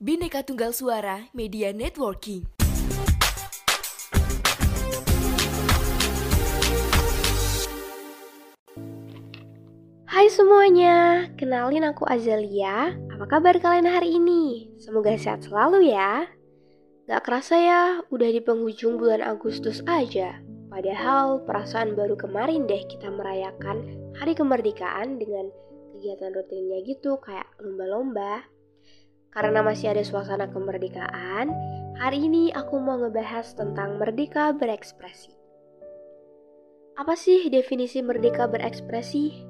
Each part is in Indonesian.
Bineka Tunggal Suara Media Networking. Hai semuanya, kenalin aku Azalia. Apa kabar kalian hari ini? Semoga sehat selalu ya. Gak kerasa ya, udah di penghujung bulan Agustus aja. Padahal perasaan baru kemarin deh kita merayakan hari kemerdekaan dengan kegiatan rutinnya gitu kayak lomba-lomba. Karena masih ada suasana kemerdekaan, hari ini aku mau ngebahas tentang merdeka berekspresi. Apa sih definisi merdeka berekspresi?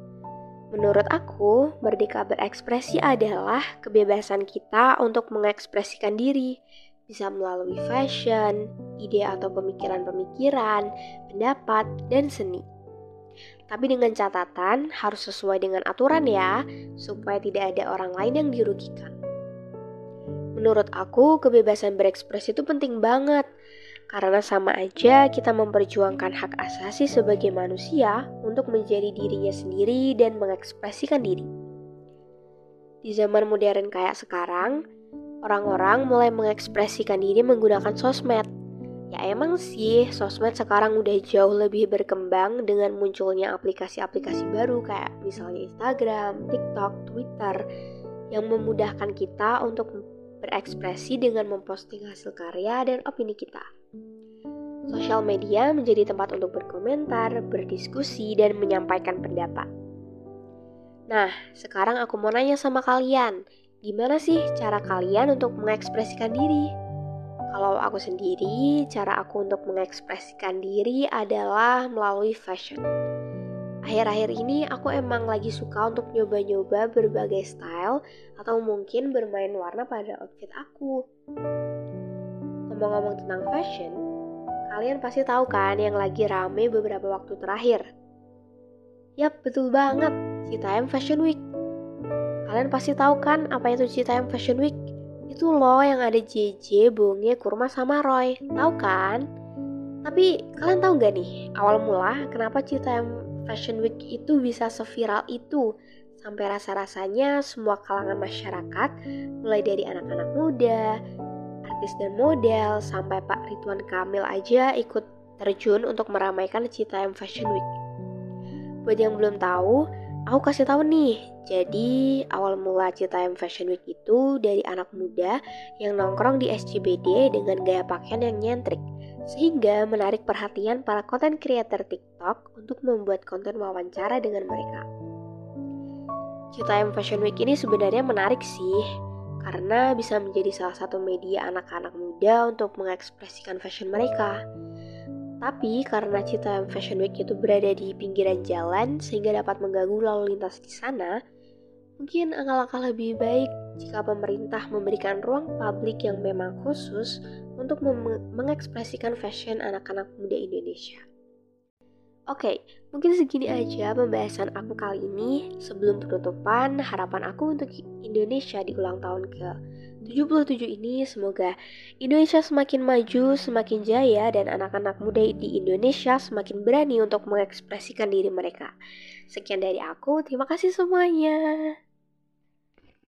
Menurut aku, merdeka berekspresi adalah kebebasan kita untuk mengekspresikan diri, bisa melalui fashion, ide atau pemikiran-pemikiran, pendapat, dan seni. Tapi dengan catatan harus sesuai dengan aturan ya, supaya tidak ada orang lain yang dirugikan. Menurut aku, kebebasan berekspresi itu penting banget. Karena sama aja kita memperjuangkan hak asasi sebagai manusia untuk menjadi dirinya sendiri dan mengekspresikan diri. Di zaman modern kayak sekarang, orang-orang mulai mengekspresikan diri menggunakan sosmed. Ya emang sih, sosmed sekarang udah jauh lebih berkembang dengan munculnya aplikasi-aplikasi baru kayak misalnya Instagram, TikTok, Twitter yang memudahkan kita untuk berekspresi dengan memposting hasil karya dan opini kita. Sosial media menjadi tempat untuk berkomentar, berdiskusi, dan menyampaikan pendapat. Nah, sekarang aku mau nanya sama kalian, gimana sih cara kalian untuk mengekspresikan diri? Kalau aku sendiri, cara aku untuk mengekspresikan diri adalah melalui fashion. Akhir-akhir ini aku emang lagi suka untuk nyoba-nyoba berbagai style atau mungkin bermain warna pada outfit aku. Ngomong-ngomong tentang fashion, kalian pasti tahu kan yang lagi rame beberapa waktu terakhir. Yap, betul banget, Citayam Fashion Week. Kalian pasti tahu kan apa itu Citayam Fashion Week? Itu loh yang ada JJ, Bonge, Kurma, sama Roy. Tahu kan? Tapi kalian tahu gak nih, awal mula kenapa Citayam Fashion Week itu bisa seviral itu sampai rasa-rasanya semua kalangan masyarakat mulai dari anak-anak muda, artis dan model sampai Pak Ridwan Kamil aja ikut terjun untuk meramaikan Citayam Fashion Week. Buat yang belum tahu, aku kasih tahu nih. Jadi, awal mula Citayam Fashion Week itu dari anak muda yang nongkrong di SCBD dengan gaya pakaian yang nyentrik sehingga menarik perhatian para konten creator TikTok untuk membuat konten wawancara dengan mereka. Citayam Fashion Week ini sebenarnya menarik sih, karena bisa menjadi salah satu media anak-anak muda untuk mengekspresikan fashion mereka. Tapi karena Citayam Fashion Week itu berada di pinggiran jalan sehingga dapat mengganggu lalu lintas di sana, mungkin langkah lebih baik jika pemerintah memberikan ruang publik yang memang khusus untuk mengekspresikan fashion anak-anak muda Indonesia. Oke, okay, mungkin segini aja pembahasan aku kali ini. Sebelum penutupan, harapan aku untuk Indonesia di ulang tahun ke 77 ini semoga Indonesia semakin maju, semakin jaya dan anak-anak muda di Indonesia semakin berani untuk mengekspresikan diri mereka. Sekian dari aku, terima kasih semuanya.